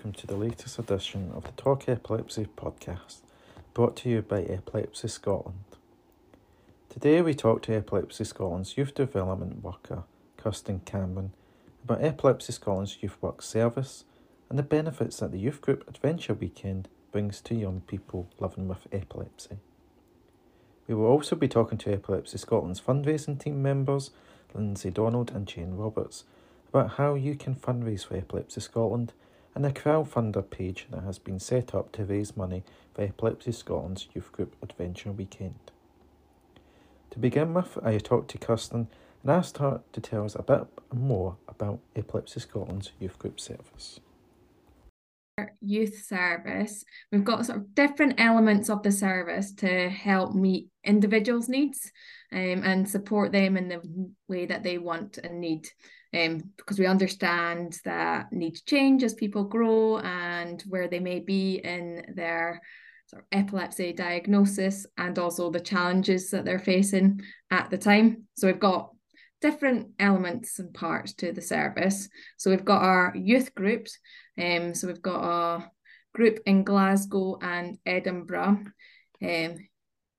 Welcome to the latest edition of the Talk Epilepsy podcast, brought to you by Epilepsy Scotland. Today we talk to Epilepsy Scotland's youth development worker, Kirstyn Cameron, about Epilepsy Scotland's Youth Work Service and the benefits that the Youth Group Adventure Weekend brings to young people living with epilepsy. We will also be talking to Epilepsy Scotland's fundraising team members, Linzi Donald and Jane Roberts, about how you can fundraise for Epilepsy Scotland and a crowdfunder page that has been set up to raise money for Epilepsy Scotland's Youth Group Adventure Weekend. To begin with, I talked to Kirstyn and asked her to tell us a bit more about Epilepsy Scotland's Youth Group service. Youth service, we've got sort of different elements of the service to help meet individuals' needs um, and support them in the way that they want and need um, because we understand that needs change as people grow and where they may be in their sort of epilepsy diagnosis and also the challenges that they're facing at the time. So we've got different elements and parts to the service. So we've got our youth groups. Um, so we've got a group in Glasgow and Edinburgh, um,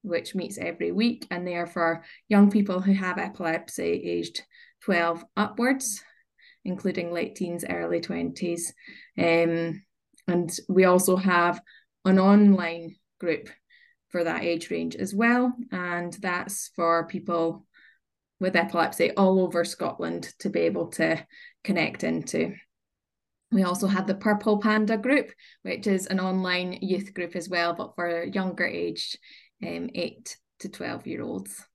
which meets every week, and they are for young people who have epilepsy aged 12 upwards, including late teens, early 20s. Um, and we also have an online group for that age range as well. And that's for people with epilepsy all over Scotland to be able to connect into. We also have the Purple Panda group, which is an online youth group as well, but for younger aged um, 8 to 12 year olds.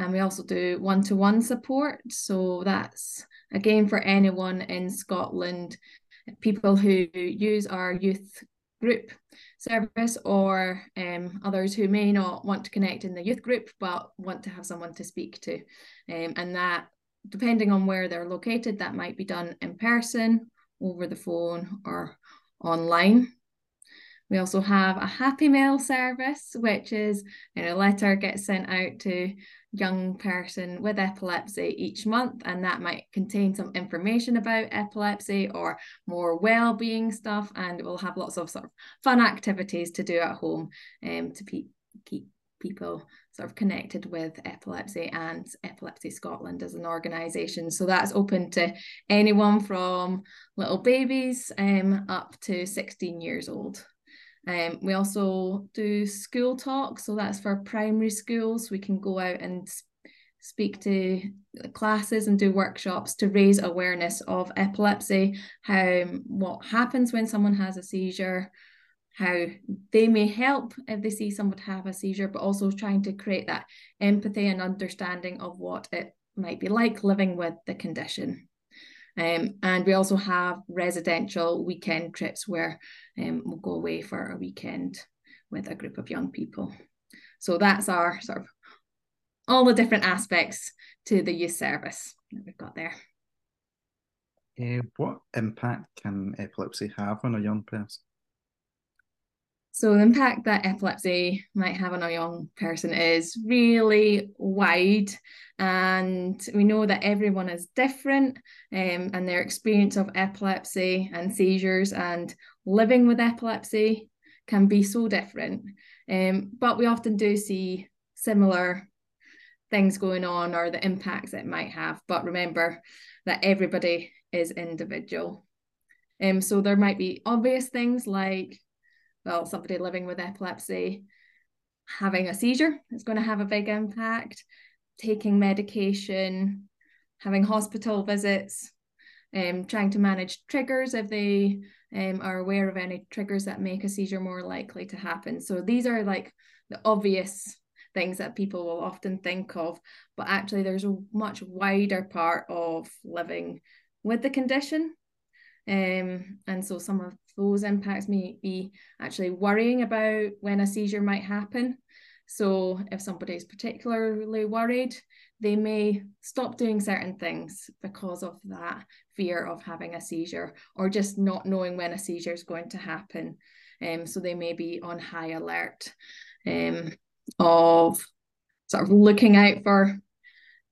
And we also do one to one support. So that's again for anyone in Scotland, people who use our youth group service or um, others who may not want to connect in the youth group but want to have someone to speak to. Um, and that, depending on where they're located, that might be done in person, over the phone, or online. We also have a happy mail service, which is you know, a letter gets sent out to young person with epilepsy each month, and that might contain some information about epilepsy or more well-being stuff, and we'll have lots of sort of fun activities to do at home um, to pe- keep people sort of connected with epilepsy and Epilepsy Scotland as an organisation. So that's open to anyone from little babies um, up to 16 years old. Um, we also do school talk, so that's for primary schools. We can go out and speak to classes and do workshops to raise awareness of epilepsy, how what happens when someone has a seizure, how they may help if they see someone have a seizure, but also trying to create that empathy and understanding of what it might be like living with the condition. Um, and we also have residential weekend trips where um, we'll go away for a weekend with a group of young people. So that's our sort of all the different aspects to the youth service that we've got there. Uh, what impact can epilepsy have on a young person? So the impact that epilepsy might have on a young person is really wide, and we know that everyone is different, um, and their experience of epilepsy and seizures and living with epilepsy can be so different. Um, but we often do see similar things going on or the impacts it might have. But remember that everybody is individual. Um, so there might be obvious things like well, somebody living with epilepsy having a seizure is going to have a big impact, taking medication, having hospital visits, um, trying to manage triggers if they um, are aware of any triggers that make a seizure more likely to happen. So these are like the obvious things that people will often think of, but actually there's a much wider part of living with the condition. Um, and so some of those impacts may be actually worrying about when a seizure might happen. So if somebody is particularly worried, they may stop doing certain things because of that fear of having a seizure or just not knowing when a seizure is going to happen. Um, so they may be on high alert um, of sort of looking out for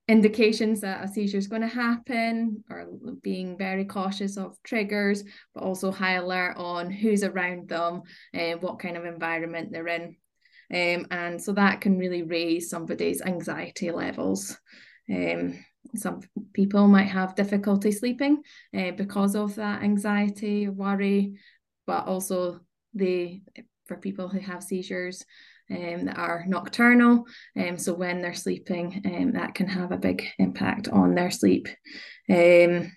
indications that a seizure is going to happen or being very cautious of triggers but also high alert on who's around them and what kind of environment they're in. Um, and so that can really raise somebody's anxiety levels. Um, some people might have difficulty sleeping uh, because of that anxiety worry but also they for people who have seizures um, that are nocturnal. Um, so when they're sleeping, um, that can have a big impact on their sleep. Um,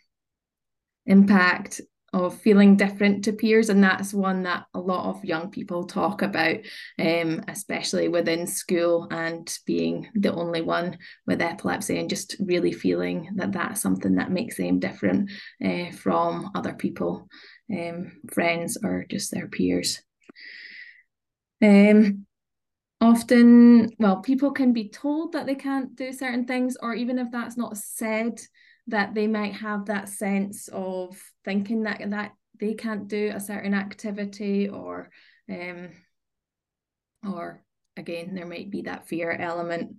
impact of feeling different to peers, and that's one that a lot of young people talk about, um, especially within school and being the only one with epilepsy, and just really feeling that that's something that makes them different uh, from other people, um, friends, or just their peers. Um, often well people can be told that they can't do certain things or even if that's not said that they might have that sense of thinking that that they can't do a certain activity or um or again there might be that fear element.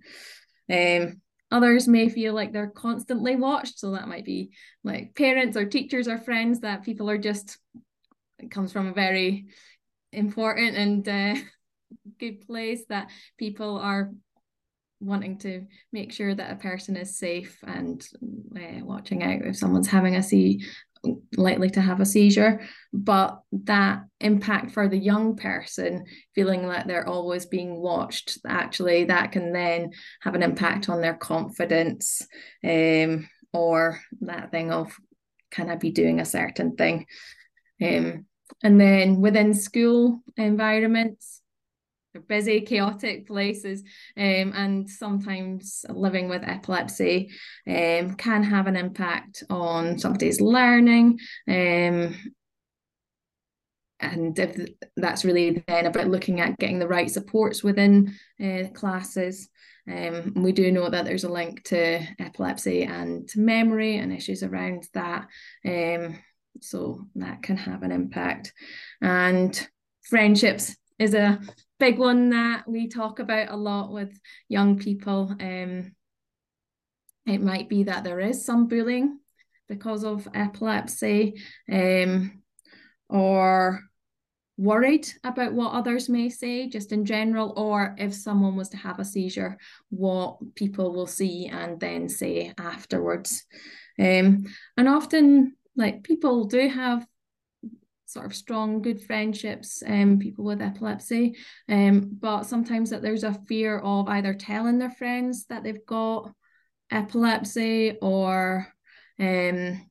Um others may feel like they're constantly watched so that might be like parents or teachers or friends that people are just it comes from a very important and uh, good place that people are wanting to make sure that a person is safe and uh, watching out if someone's having a see likely to have a seizure. But that impact for the young person feeling that they're always being watched actually that can then have an impact on their confidence um, or that thing of can i be doing a certain thing? Um, and then within school environments they're busy, chaotic places, um, and sometimes living with epilepsy um, can have an impact on somebody's learning. Um, and if that's really then about looking at getting the right supports within uh, classes. Um, we do know that there's a link to epilepsy and memory and issues around that. Um, so that can have an impact. And friendships is a big one that we talk about a lot with young people. Um, it might be that there is some bullying because of epilepsy um, or worried about what others may say just in general or if someone was to have a seizure what people will see and then say afterwards um, and often like people do have sort of strong, good friendships, um, people with epilepsy. Um, but sometimes that there's a fear of either telling their friends that they've got epilepsy or um,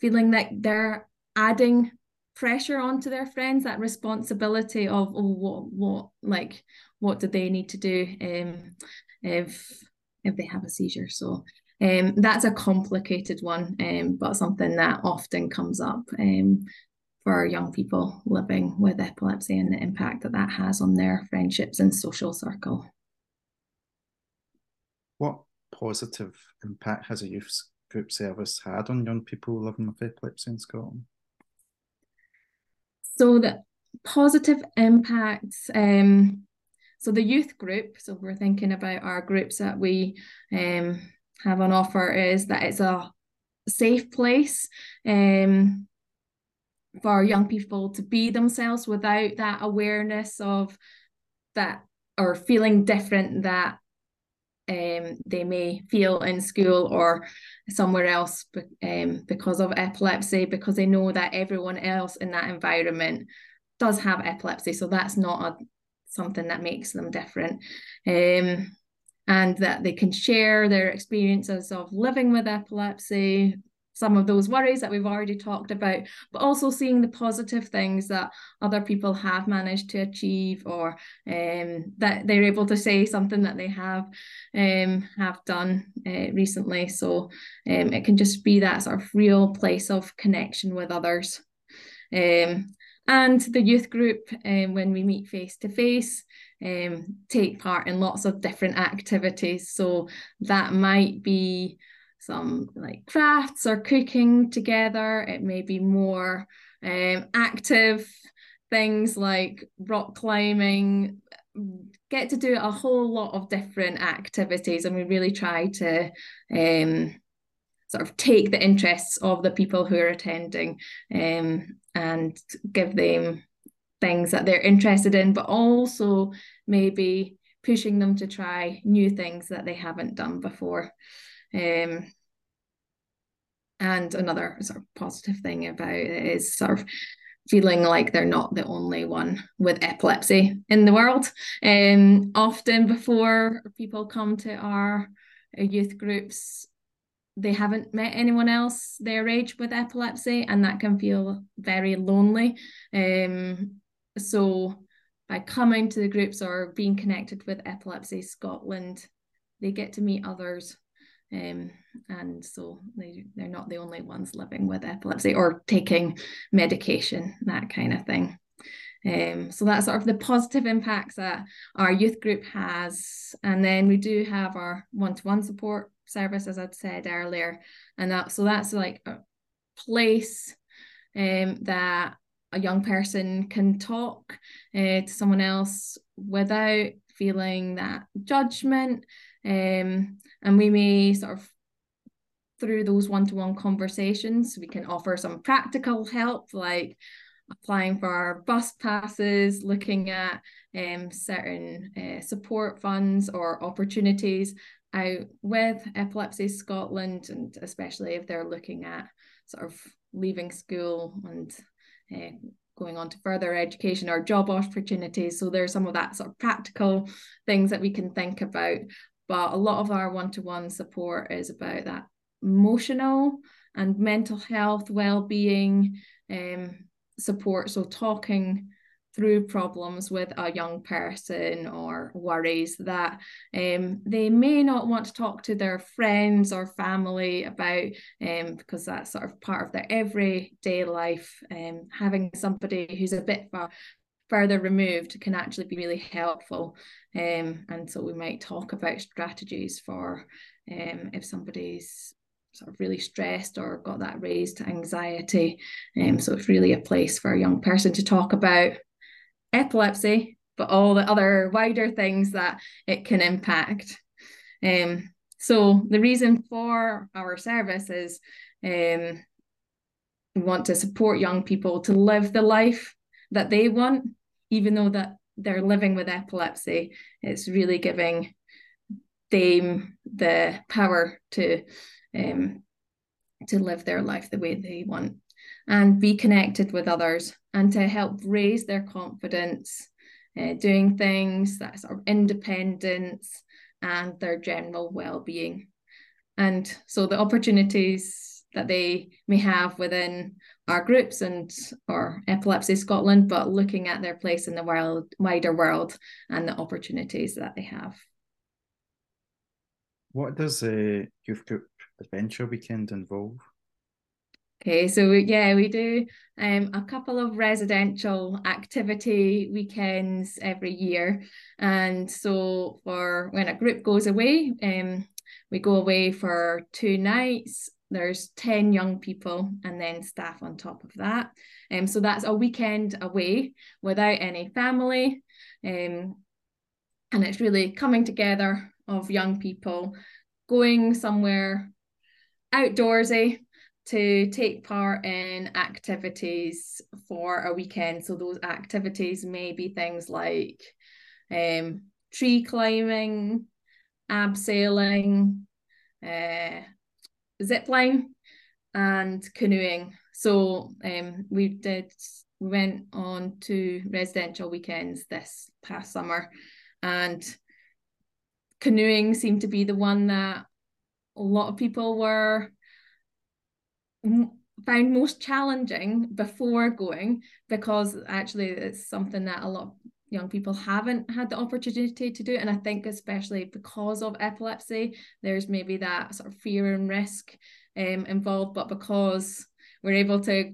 feeling that they're adding pressure onto their friends, that responsibility of oh what what like what do they need to do um if if they have a seizure. So um, that's a complicated one, um, but something that often comes up. Um, for young people living with epilepsy and the impact that that has on their friendships and social circle. What positive impact has a youth group service had on young people living with epilepsy in Scotland? So the positive impacts, um, so the youth group, so we're thinking about our groups that we um, have on offer is that it's a safe place um, for young people to be themselves without that awareness of that or feeling different that um, they may feel in school or somewhere else um, because of epilepsy because they know that everyone else in that environment does have epilepsy. So that's not a, something that makes them different. Um, and that they can share their experiences of living with epilepsy some of those worries that we've already talked about, but also seeing the positive things that other people have managed to achieve or um, that they're able to say something that they have um, have done uh, recently. So um, it can just be that sort of real place of connection with others. Um, and the youth group, um, when we meet face to face, take part in lots of different activities. So that might be some like crafts or cooking together. It may be more um, active things like rock climbing, get to do a whole lot of different activities and we really try to um, sort of take the interests of the people who are attending um, and give them things that they're interested in but also maybe pushing them to try new things that they haven't done before um, and another sort of positive thing about it is sort of feeling like they're not the only one with epilepsy in the world. Um, often before people come to our youth groups, they haven't met anyone else their age with epilepsy, and that can feel very lonely. Um, so by coming to the groups or being connected with Epilepsy Scotland, they get to meet others um, and so they, they're not the only ones living with epilepsy or taking medication, that kind of thing. Um, so that's sort of the positive impacts that our youth group has. And then we do have our one-to-one support service, as I'd said earlier. And that so that's like a place um, that a young person can talk uh, to someone else without feeling that judgment um, and we may sort of through those one-to-one conversations we can offer some practical help like applying for bus passes looking at um, certain uh, support funds or opportunities out with epilepsy scotland and especially if they're looking at sort of leaving school and uh, going on to further education or job opportunities. So there's some of that sort of practical things that we can think about but a lot of our one-to-one support is about that emotional and mental health well-being um, support. So talking through problems with a young person or worries that um, they may not want to talk to their friends or family about um, because that's sort of part of their everyday life um, having somebody who's a bit far further removed can actually be really helpful. Um, and so we might talk about strategies for um, if somebody's sort of really stressed or got that raised anxiety. Um, so it's really a place for a young person to talk about epilepsy, but all the other wider things that it can impact. Um, so the reason for our service is um, we want to support young people to live the life that they want even though that they're living with epilepsy, it's really giving them the power to um, to live their life the way they want and be connected with others and to help raise their confidence, uh, doing things that sort of independence and their general well-being. And so the opportunities that they may have within our groups and or Epilepsy Scotland, but looking at their place in the world, wider world and the opportunities that they have. What does a youth group adventure weekend involve? Okay, so yeah, we do um, a couple of residential activity weekends every year. And so for when a group goes away, um, we go away for two nights there's 10 young people and then staff on top of that. Um, so that's a weekend away without any family. Um, and it's really coming together of young people going somewhere outdoorsy to take part in activities for a weekend. So those activities may be things like um, tree climbing, abseiling, uh, zip line and canoeing. So um, we did we went on to residential weekends this past summer, and canoeing seemed to be the one that a lot of people were found most challenging before going because actually it's something that a lot young people haven't had the opportunity to do it. and i think especially because of epilepsy there's maybe that sort of fear and risk um, involved but because we're able to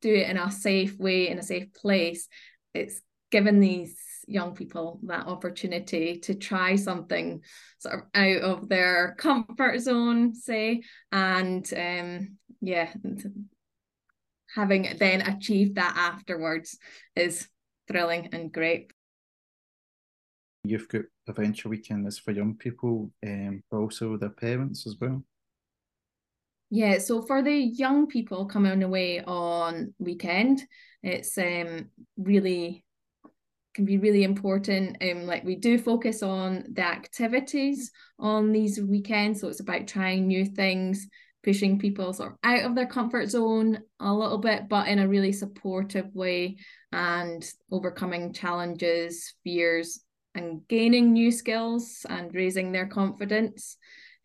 do it in a safe way in a safe place it's given these young people that opportunity to try something sort of out of their comfort zone say and um yeah having then achieved that afterwards is thrilling and great. Youth group adventure weekend is for young people, um, but also their parents as well. Yeah, so for the young people coming away on weekend, it's um really can be really important. Um, like we do focus on the activities on these weekends, so it's about trying new things, pushing people sort of out of their comfort zone a little bit, but in a really supportive way, and overcoming challenges, fears, and gaining new skills and raising their confidence.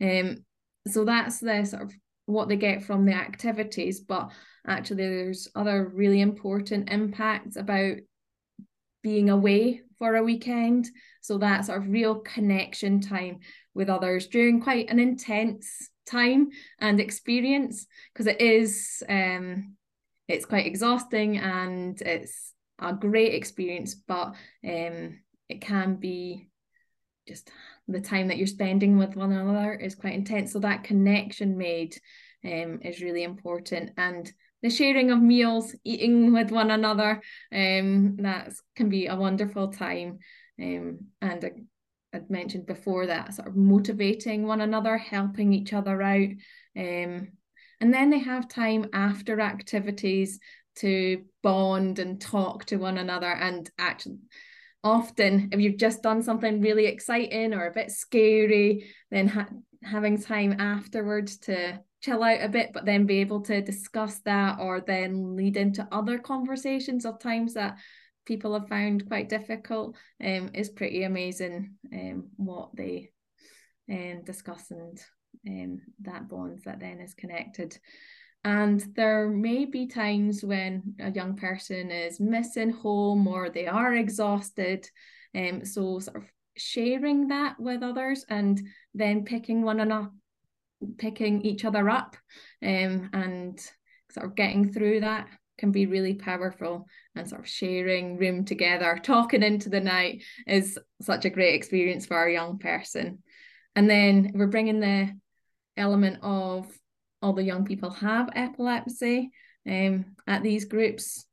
Um, so that's the sort of what they get from the activities, but actually there's other really important impacts about being away for a weekend. So that sort of real connection time with others during quite an intense time and experience because it is um it's quite exhausting and it's a great experience but um it can be just the time that you're spending with one another is quite intense so that connection made um is really important and the sharing of meals eating with one another um that can be a wonderful time um and a, I'd mentioned before that sort of motivating one another, helping each other out. Um, and then they have time after activities to bond and talk to one another. And actually, often, if you've just done something really exciting or a bit scary, then ha- having time afterwards to chill out a bit, but then be able to discuss that or then lead into other conversations of times that people have found quite difficult um, is pretty amazing um, what they um, discuss and um, that bond that then is connected. And there may be times when a young person is missing home or they are exhausted. Um, so sort of sharing that with others and then picking one another, picking each other up um, and sort of getting through that can be really powerful and sort of sharing room together talking into the night is such a great experience for a young person and then we're bringing the element of all the young people have epilepsy um, at these groups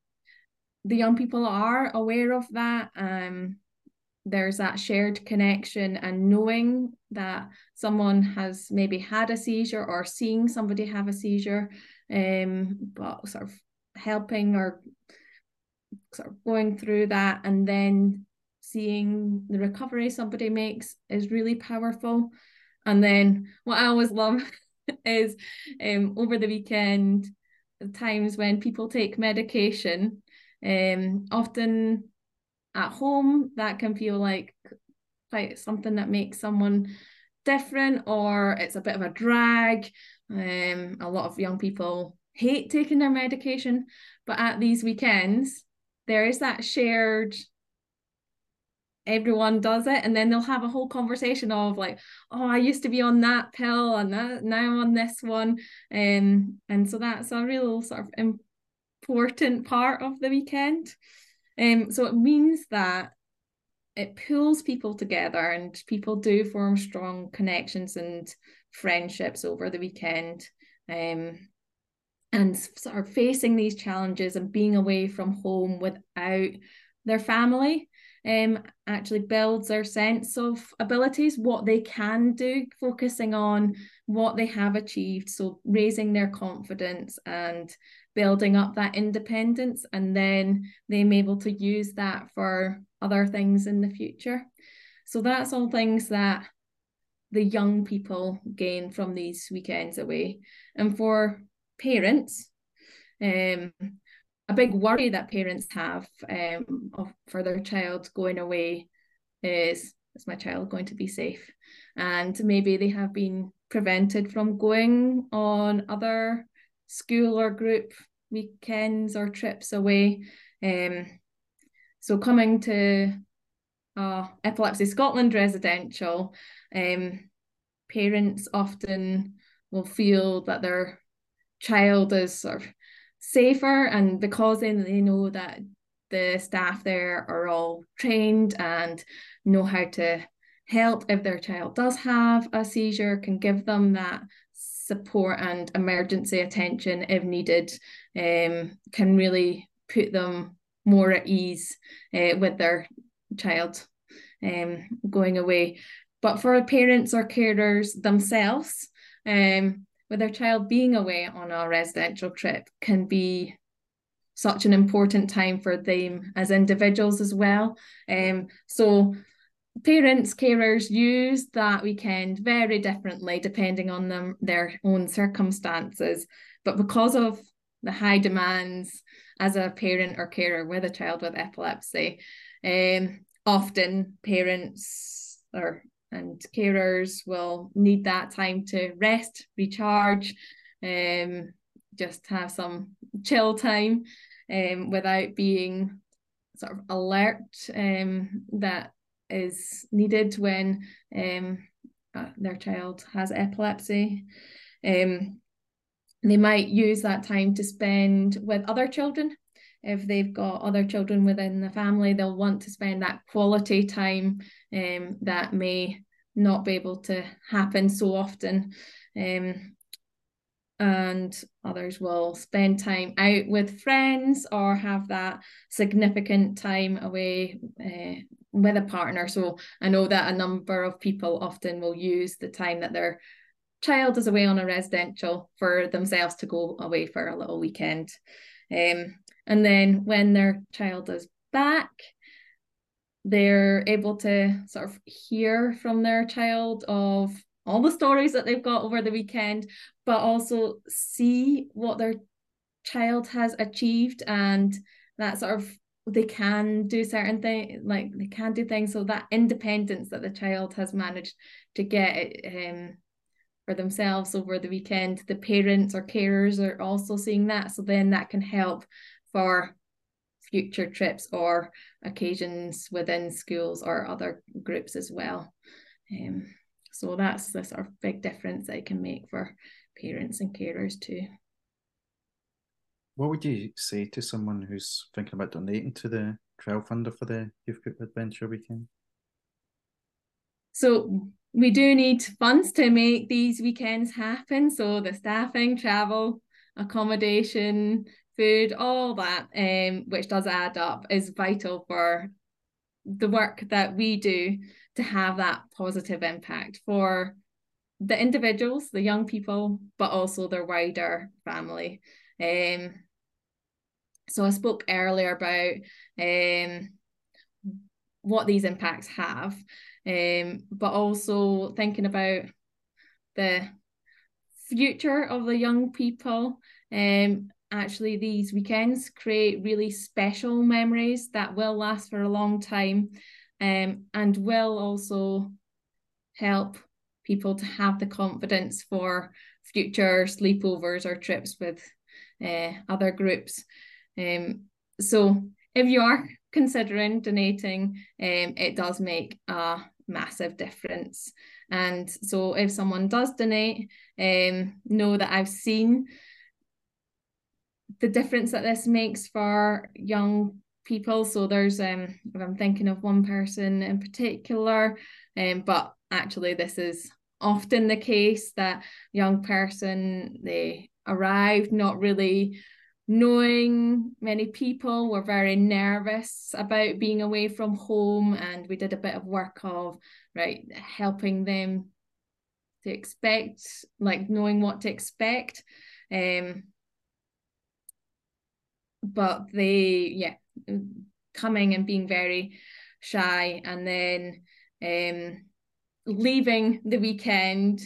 the young people are aware of that um, there's that shared connection and knowing that someone has maybe had a seizure or seeing somebody have a seizure um, but sort of helping or sort of going through that and then seeing the recovery somebody makes is really powerful. And then what I always love is um, over the weekend, the times when people take medication, um, often at home, that can feel like quite something that makes someone different or it's a bit of a drag. Um, a lot of young people hate taking their medication, but at these weekends, there is that shared everyone does it and then they'll have a whole conversation of like oh i used to be on that pill and that, now on this one. Um, and so that's a real sort of important part of the weekend. Um, so it means that it pulls people together and people do form strong connections and friendships over the weekend. Um, and sort of facing these challenges and being away from home without their family um, actually builds their sense of abilities, what they can do, focusing on what they have achieved. So raising their confidence and building up that independence, and then them able to use that for other things in the future. So that's all things that the young people gain from these weekends away. And for parents. Um, a big worry that parents have um, of, for their child going away is is my child going to be safe? And maybe they have been prevented from going on other school or group weekends or trips away. Um, so coming to uh, Epilepsy Scotland residential, um, parents often will feel that their child is sort of safer and because they, they know that the staff there are all trained and know how to help if their child does have a seizure can give them that support and emergency attention if needed um, can really put them more at ease uh, with their child um, going away. But for parents or carers themselves, um, with their child being away on a residential trip can be such an important time for them as individuals as well. Um, so parents, carers use that weekend very differently depending on them their own circumstances. But because of the high demands as a parent or carer with a child with epilepsy, um, often parents or and carers will need that time to rest, recharge, um, just have some chill time um, without being sort of alert um, that is needed when um, uh, their child has epilepsy. Um, they might use that time to spend with other children. If they've got other children within the family, they'll want to spend that quality time um, that may not be able to happen so often. Um, and others will spend time out with friends or have that significant time away uh, with a partner. So I know that a number of people often will use the time that their child is away on a residential for themselves to go away for a little weekend. Um, and then when their child is back, they're able to sort of hear from their child of all the stories that they've got over the weekend, but also see what their child has achieved and that sort of they can do certain things like they can do things. So that independence that the child has managed to get um for themselves over the weekend the parents or carers are also seeing that. So then that can help for future trips or occasions within schools or other groups as well um so that's the sort of big difference that it can make for parents and carers too what would you say to someone who's thinking about donating to the trail funder for the Youth Group Adventure Weekend? So we do need funds to make these weekends happen. So the staffing, travel, accommodation, food, all that, um, which does add up, is vital for the work that we do to have that positive impact for the individuals, the young people, but also their wider family. Um, so I spoke earlier about um, what these impacts have, um, but also thinking about the future of the young people. Um, actually, these weekends create really special memories that will last for a long time um, and will also help people to have the confidence for future sleepovers or trips with uh, other groups. Um, so if you are considering donating, um, it does make a massive difference. And so if someone does donate, um, know that I've seen the difference that this makes for young people. So there's um I'm thinking of one person in particular, um, but actually this is often the case that young person they arrived not really knowing many people were very nervous about being away from home and we did a bit of work of right helping them to expect like knowing what to expect um but they yeah coming and being very shy and then um leaving the weekend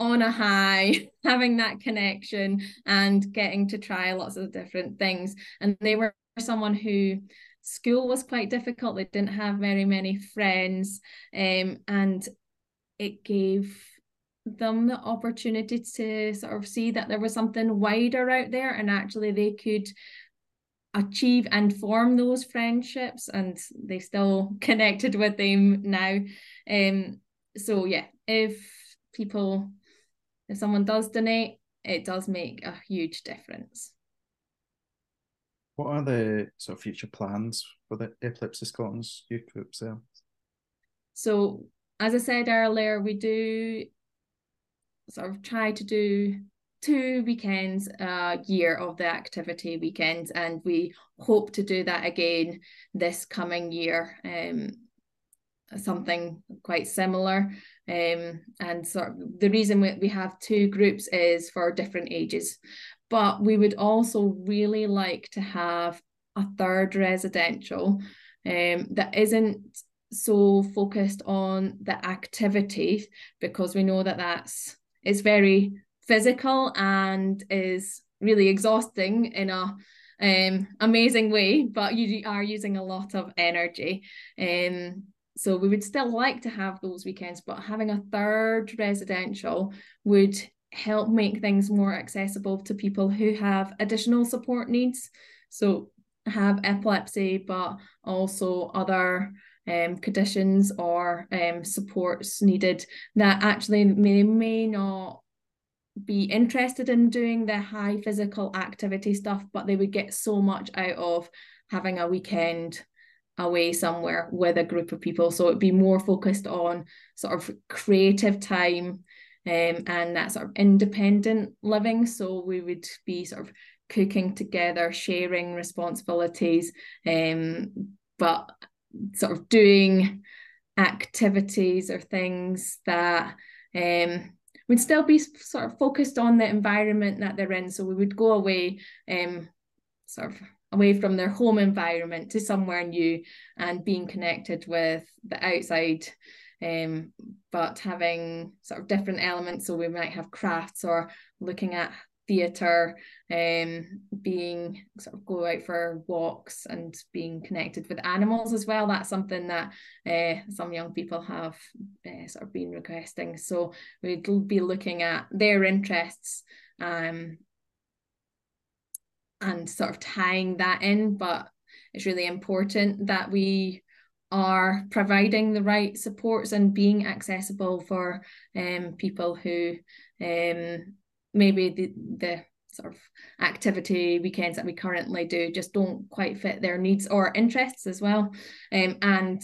on a high, having that connection and getting to try lots of different things. And they were someone who school was quite difficult. They didn't have very many friends. Um, and it gave them the opportunity to sort of see that there was something wider out there and actually they could achieve and form those friendships and they still connected with them now um so yeah if people if someone does donate, it does make a huge difference. What are the sort of future plans for the Epilepsy Scotland's youth group there? So, as I said earlier, we do sort of try to do two weekends a year of the activity weekends, and we hope to do that again this coming year. Um, something quite similar. Um, and sort of the reason we, we have two groups is for different ages. But we would also really like to have a third residential um, that isn't so focused on the activity because we know that that's it's very physical and is really exhausting in a um amazing way but you are using a lot of energy. Um so we would still like to have those weekends but having a third residential would help make things more accessible to people who have additional support needs. So have epilepsy but also other um, conditions or um, supports needed that actually may, may not be interested in doing the high physical activity stuff, but they would get so much out of having a weekend away somewhere with a group of people. So it'd be more focused on sort of creative time um, and that sort of independent living. So we would be sort of cooking together, sharing responsibilities, um, but sort of doing activities or things that um, would still be sort of focused on the environment that they're in. So we would go away, um, sort of away from their home environment to somewhere new and being connected with the outside um, but having sort of different elements. So we might have crafts or looking at theatre, um, being sort of go out for walks and being connected with animals as well. That's something that uh, some young people have uh, sort of been requesting. So we'd be looking at their interests um, and sort of tying that in. But it's really important that we are providing the right supports and being accessible for um, people who um, maybe the, the sort of activity weekends that we currently do just don't quite fit their needs or interests as well. Um, and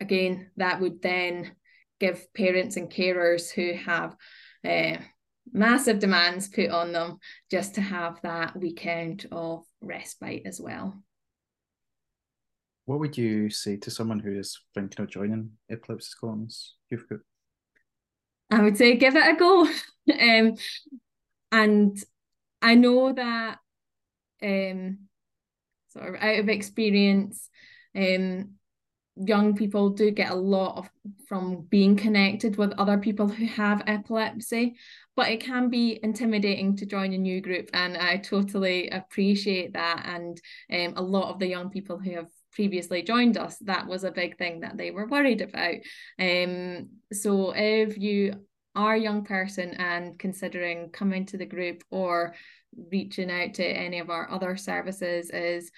again, that would then give parents and carers who have uh, massive demands put on them just to have that weekend of respite as well. What would you say to someone who is thinking of joining Epilepsy Scotland's youth group? I would say give it a go. um, and I know that um, sort of out of experience, um, young people do get a lot of from being connected with other people who have epilepsy but it can be intimidating to join a new group and i totally appreciate that and um, a lot of the young people who have previously joined us that was a big thing that they were worried about. Um so if you are a young person and considering coming to the group or reaching out to any of our other services is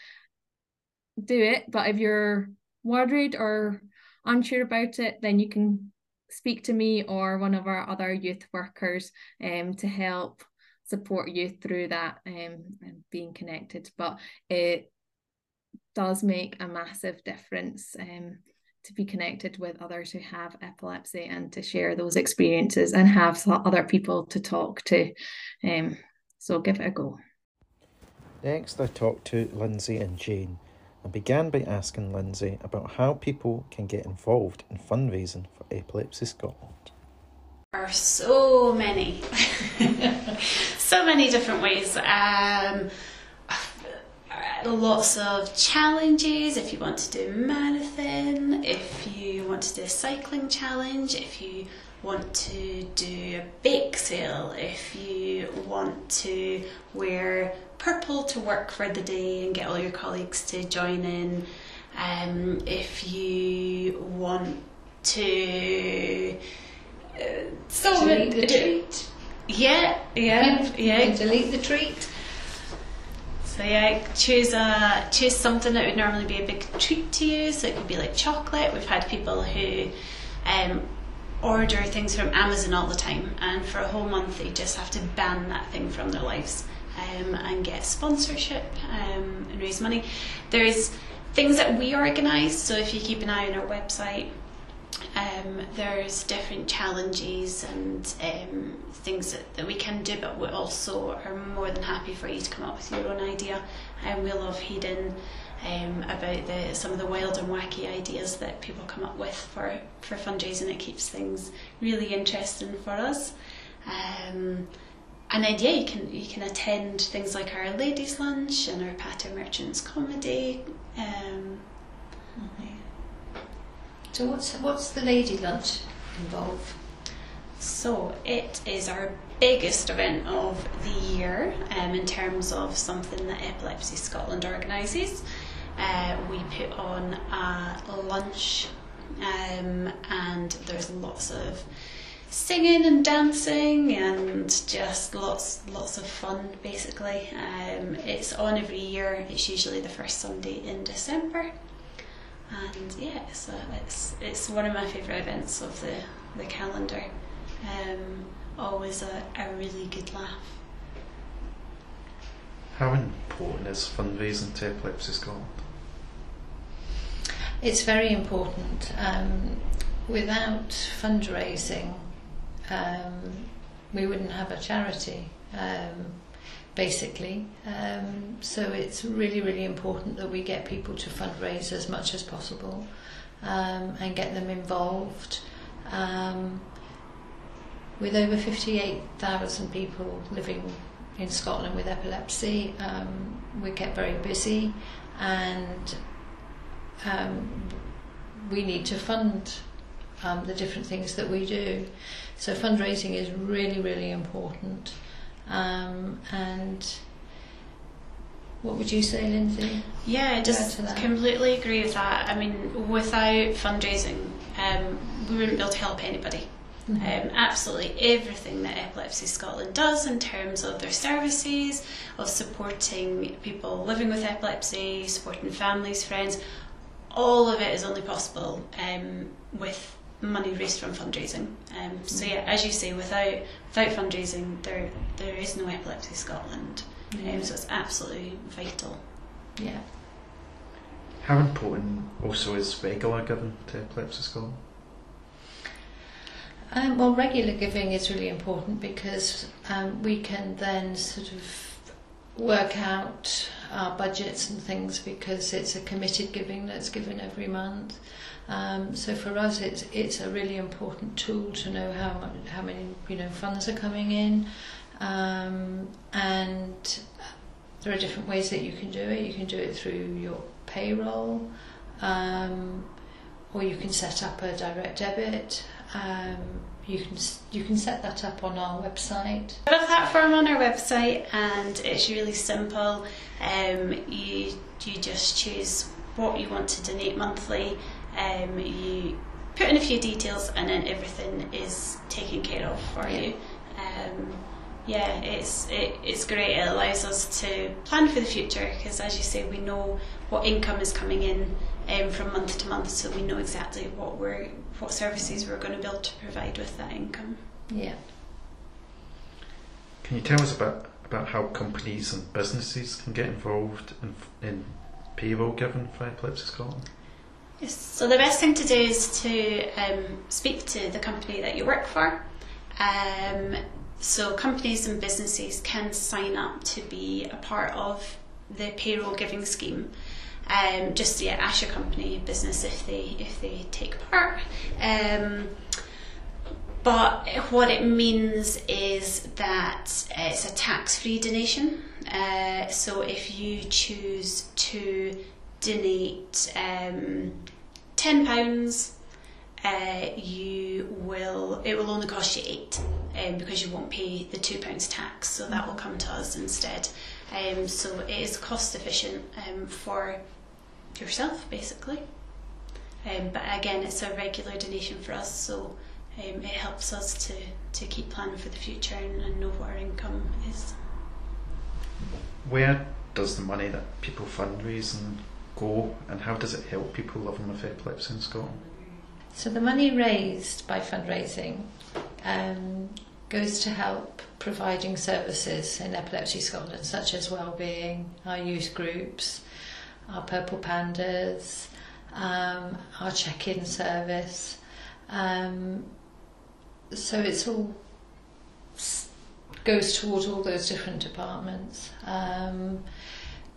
do it. But if you're worried or unsure about it then you can speak to me or one of our other youth workers um, to help support you through that um, and being connected. But it does make a massive difference um, to be connected with others who have epilepsy and to share those experiences and have other people to talk to. Um, so give it a go. Next, I talked to Linzi and Jane and began by asking Linzi about how people can get involved in fundraising for Epilepsy Scotland. There are so many, so many different ways. Um, lots of challenges if you want to do a marathon, if you want to do a cycling challenge, if you want to do a bake sale, if you want to wear purple to work for the day and get all your colleagues to join in, um, if you want to. Uh, so delete the treat. Yeah, yeah, yeah. Delete the treat. So yeah, choose a choose something that would normally be a big treat to you. So it could be like chocolate. We've had people who um, order things from Amazon all the time, and for a whole month they just have to ban that thing from their lives um, and get sponsorship um, and raise money. There's things that we organise. So if you keep an eye on our website, um, there's different challenges and um, things that, that we can do, but we also are more than happy for you to come up with your own idea. And we love hearing um, about the some of the wild and wacky ideas that people come up with for, for fundraising. It keeps things really interesting for us. Um, and then yeah, you can you can attend things like our ladies' lunch and our Pater Merchants comedy. Um, So what's what's the lady lunch involve? So it is our biggest event of the year um, in terms of something that Epilepsy Scotland organises. Uh, we put on a lunch um, and there's lots of singing and dancing and just lots lots of fun basically. Um, it's on every year. It's usually the first Sunday in December. And yeah, so it's it's one of my favourite events of the, the calendar. Um, always a, a really good laugh. How important is fundraising to Epilepsy Scotland? It's very important. Um, without fundraising, um, we wouldn't have a charity, um, basically. Um, so it's really, really important that we get people to fundraise as much as possible um, and get them involved. Um, with over 58,000 people living in Scotland with epilepsy, um, we get very busy and um, we need to fund um, the different things that we do. So fundraising is really, really important. Um, and what would you say, Linzi? Yeah, I just completely agree with that. I mean, without fundraising, um, we wouldn't be able to help anybody. Um, absolutely everything that Epilepsy Scotland does in terms of their services, of supporting people living with epilepsy, supporting families, friends, all of it is only possible um, with money raised from fundraising. Um, so yeah, as you say, without without fundraising, there there is no Epilepsy Scotland. Um, so it's absolutely vital. Yeah. How important also is regular giving to Epilepsy Scotland? Um, well, regular giving is really important because um, we can then sort of work out our budgets and things because it's a committed giving that's given every month. Um, so for us, it's it's a really important tool to know how much, how many you know funds are coming in, um, and there are different ways that you can do it. You can do it through your payroll, um, or you can set up a direct debit. Um, you can you can set that up on our website. We have a platform on our website, and it's really simple. Um, you you just choose what you want to donate monthly. Um, you put in a few details, and then everything is taken care of for Yeah. you. Um, yeah, it's it, it's great. It allows us to plan for the future because, as you say, we know what income is coming in um, from month to month, so we know exactly what we're what services we're going to be able to provide with that income. Yeah. Can you tell us about, about how companies and businesses can get involved in, in payroll giving for Epilepsy Scotland? Yes. So the best thing to do is to um, speak to the company that you work for. Um, so companies and businesses can sign up to be a part of the payroll giving scheme. Um, just yeah, ask your company business if they if they take part. Um, but what it means is that it's a tax-free donation. Uh, so if you choose to donate um, ten pounds, uh, you will it will only cost you eight um, because you won't pay the two pounds tax. So that will come to us instead. Um, so it is cost efficient um, for yourself basically. Um, but again, it's a regular donation for us, so um, it helps us to, to keep planning for the future and, and know what our income is. Where does the money that people fundraise and go and how does it help people living with epilepsy in Scotland? So the money raised by fundraising um, goes to help providing services in Epilepsy Scotland, such as wellbeing, our youth groups, our Purple Pandas, um, our check-in service. Um, so it's all goes towards all those different departments. Um,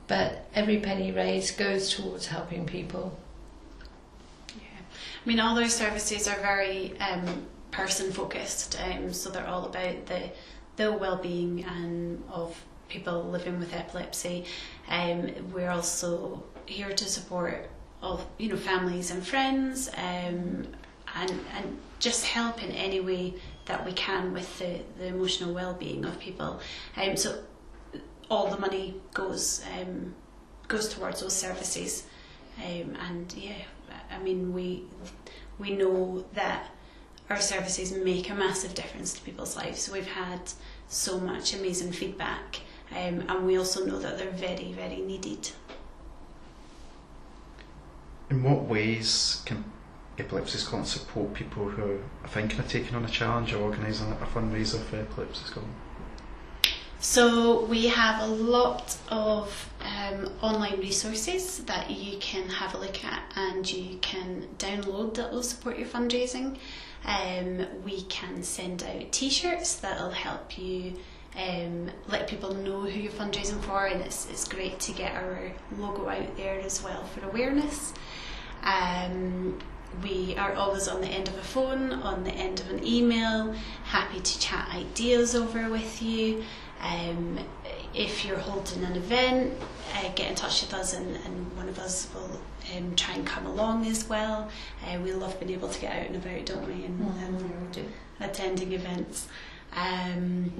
but every penny raised goes towards helping people. Yeah, I mean, all those services are very um, person focused, um, so they're all about the the well being and of people living with epilepsy. Um, we're also here to support all you know families and friends, um, and and just help in any way that we can with the, the emotional well being of people. Um, so all the money goes um, goes towards those services, um, and yeah, I mean we we know that our services make a massive difference to people's lives. We've had so much amazing feedback, um, and we also know that they're very very needed. In what ways can Epilepsy Scotland support people who are thinking of taking on a challenge or organising a fundraiser for Epilepsy Scotland? So we have a lot of um, online resources that you can have a look at and you can download that will support your fundraising. Um, we can send out t-shirts that will help you um, let people know who you're fundraising for and it's, it's great to get our logo out there as well for awareness. Um, we are always on the end of a phone, on the end of an email, happy to chat ideas over with you. Um, if you're holding an event, uh, get in touch with us and, and one of us will um, try and come along as well. Uh, we love being able to get out and about, don't we? And Mm-hmm. um, attending events. Um,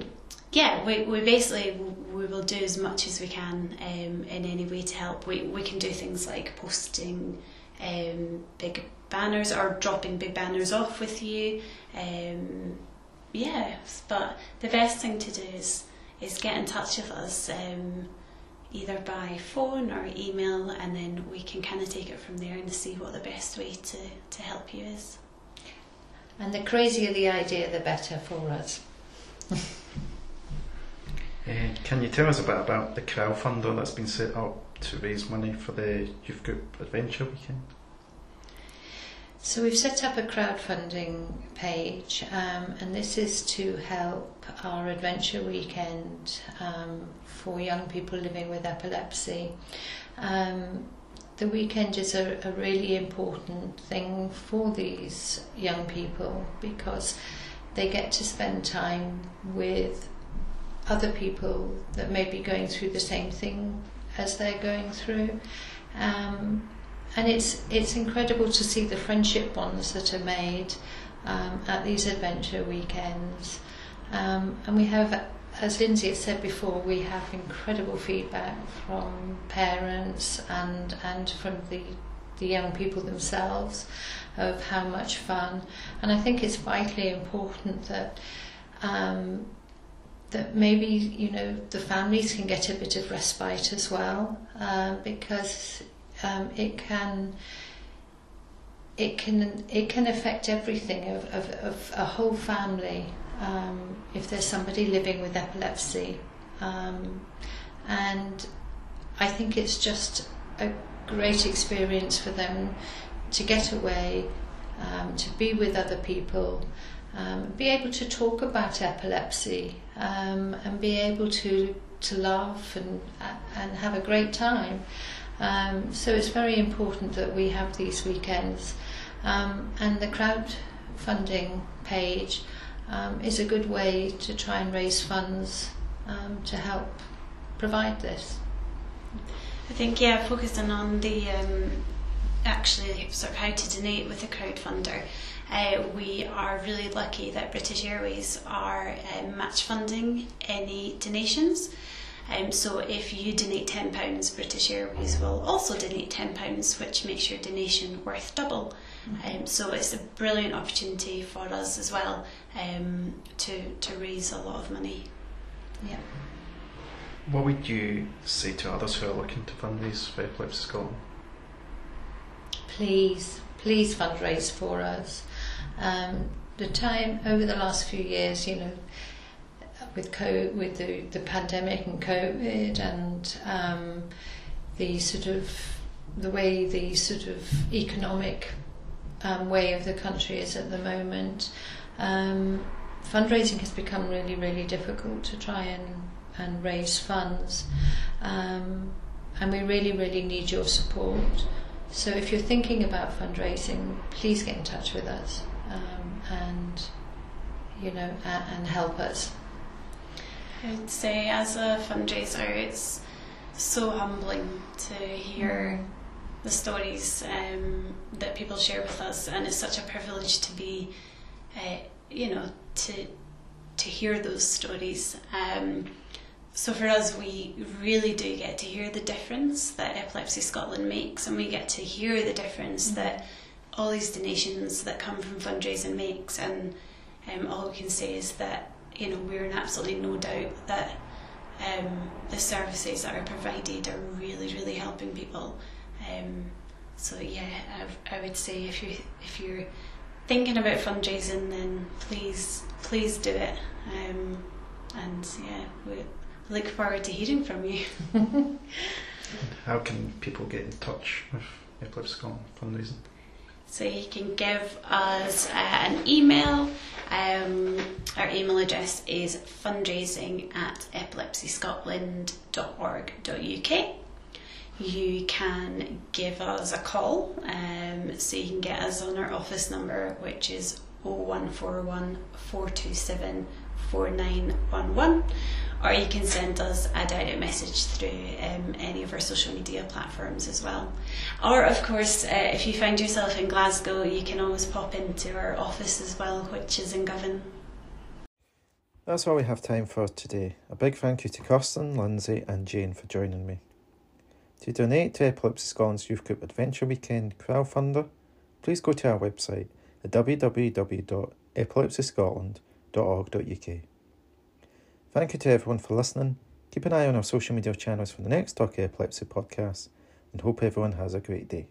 yeah, we, we basically we will do as much as we can um, in any way to help. We, we can do things like posting um, big banners or dropping big banners off with you. Um, yes, but the best thing to do is is get in touch with us um, either by phone or email, and then we can kind of take it from there and see what the best way to, to help you is. And the crazier the idea, the better for us. Uh, can you tell us a bit about the crowdfunder that's been set up to raise money for the Youth Group Adventure Weekend? So we've set up a crowdfunding page um, and this is to help our adventure weekend um, for young people living with epilepsy. Um, the weekend is a, a really important thing for these young people because they get to spend time with other people that may be going through the same thing as they're going through. Um, and it's it's incredible to see the friendship bonds that are made um, at these adventure weekends. Um, and we have, as Lindsay has said before, we have incredible feedback from parents and and from the the young people themselves of how much fun. And I think it's vitally important that. Um, that maybe you know the families can get a bit of respite as well uh, because um, it can it can it can affect everything of, of, of a whole family um, if there's somebody living with epilepsy um, and I think it's just a great experience for them to get away um, to be with other people um, be able to talk about epilepsy um, and be able to to laugh and and have a great time. Um, so it's very important that we have these weekends, um, and the crowdfunding page um, is a good way to try and raise funds um, to help provide this. I think yeah, focusing on the um, actually sort of how to donate with a crowdfunder. Uh, we are really lucky that British Airways are um, match funding any donations. Um, so if you donate £10, British Airways will also donate £10, which makes your donation worth double. Um, so it's a brilliant opportunity for us as well um, to, to raise a lot of money. Yeah. What would you say to others who are looking to fundraise for Epilepsy Scotland? Please, please fundraise for us. Um, the time over the last few years, you know, with co- with the, the pandemic and COVID and um, the sort of the way the sort of economic um, way of the country is at the moment, um, fundraising has become really really difficult to try and and raise funds. Um, and we really, really need your support. So if you're thinking about fundraising, please get in touch with us um, and you know and help us. I would say, as a fundraiser, it's so humbling to hear the stories um, that people share with us, and it's such a privilege to be, uh, you know, to to hear those stories. Um, so for us, we really do get to hear the difference that Epilepsy Scotland makes, and we get to hear the difference mm-hmm. that all these donations that come from fundraising makes. And um, all we can say is that you know we're in absolutely no doubt that um, the services that are provided are really, really helping people. Um, so yeah, I, I would say if you if you're thinking about fundraising, then please please do it. Um, and yeah, we look forward to hearing from you. How can people get in touch with Epilepsy Scotland fundraising? So you can give us uh, an email. Um, our email address is fundraising at epilepsyscotland.org.uk. You can give us a call, um, so you can get us on our office number, which is 0141 427 4911 or you can send us a direct message through um, any of our social media platforms as well. Or, of course, uh, if you find yourself in Glasgow, you can always pop into our office as well, which is in Govan. That's all we have time for today. A big thank you to Kirstyn, Linzi, and Jane for joining me. To donate to Epilepsy Scotland's Youth Group Adventure Weekend crowdfunder, please go to our website at www.epilepsyscotland.org.uk. Thank you to everyone for listening. Keep an eye on our social media channels for the next Talk Epilepsy podcast and hope everyone has a great day.